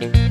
Bye.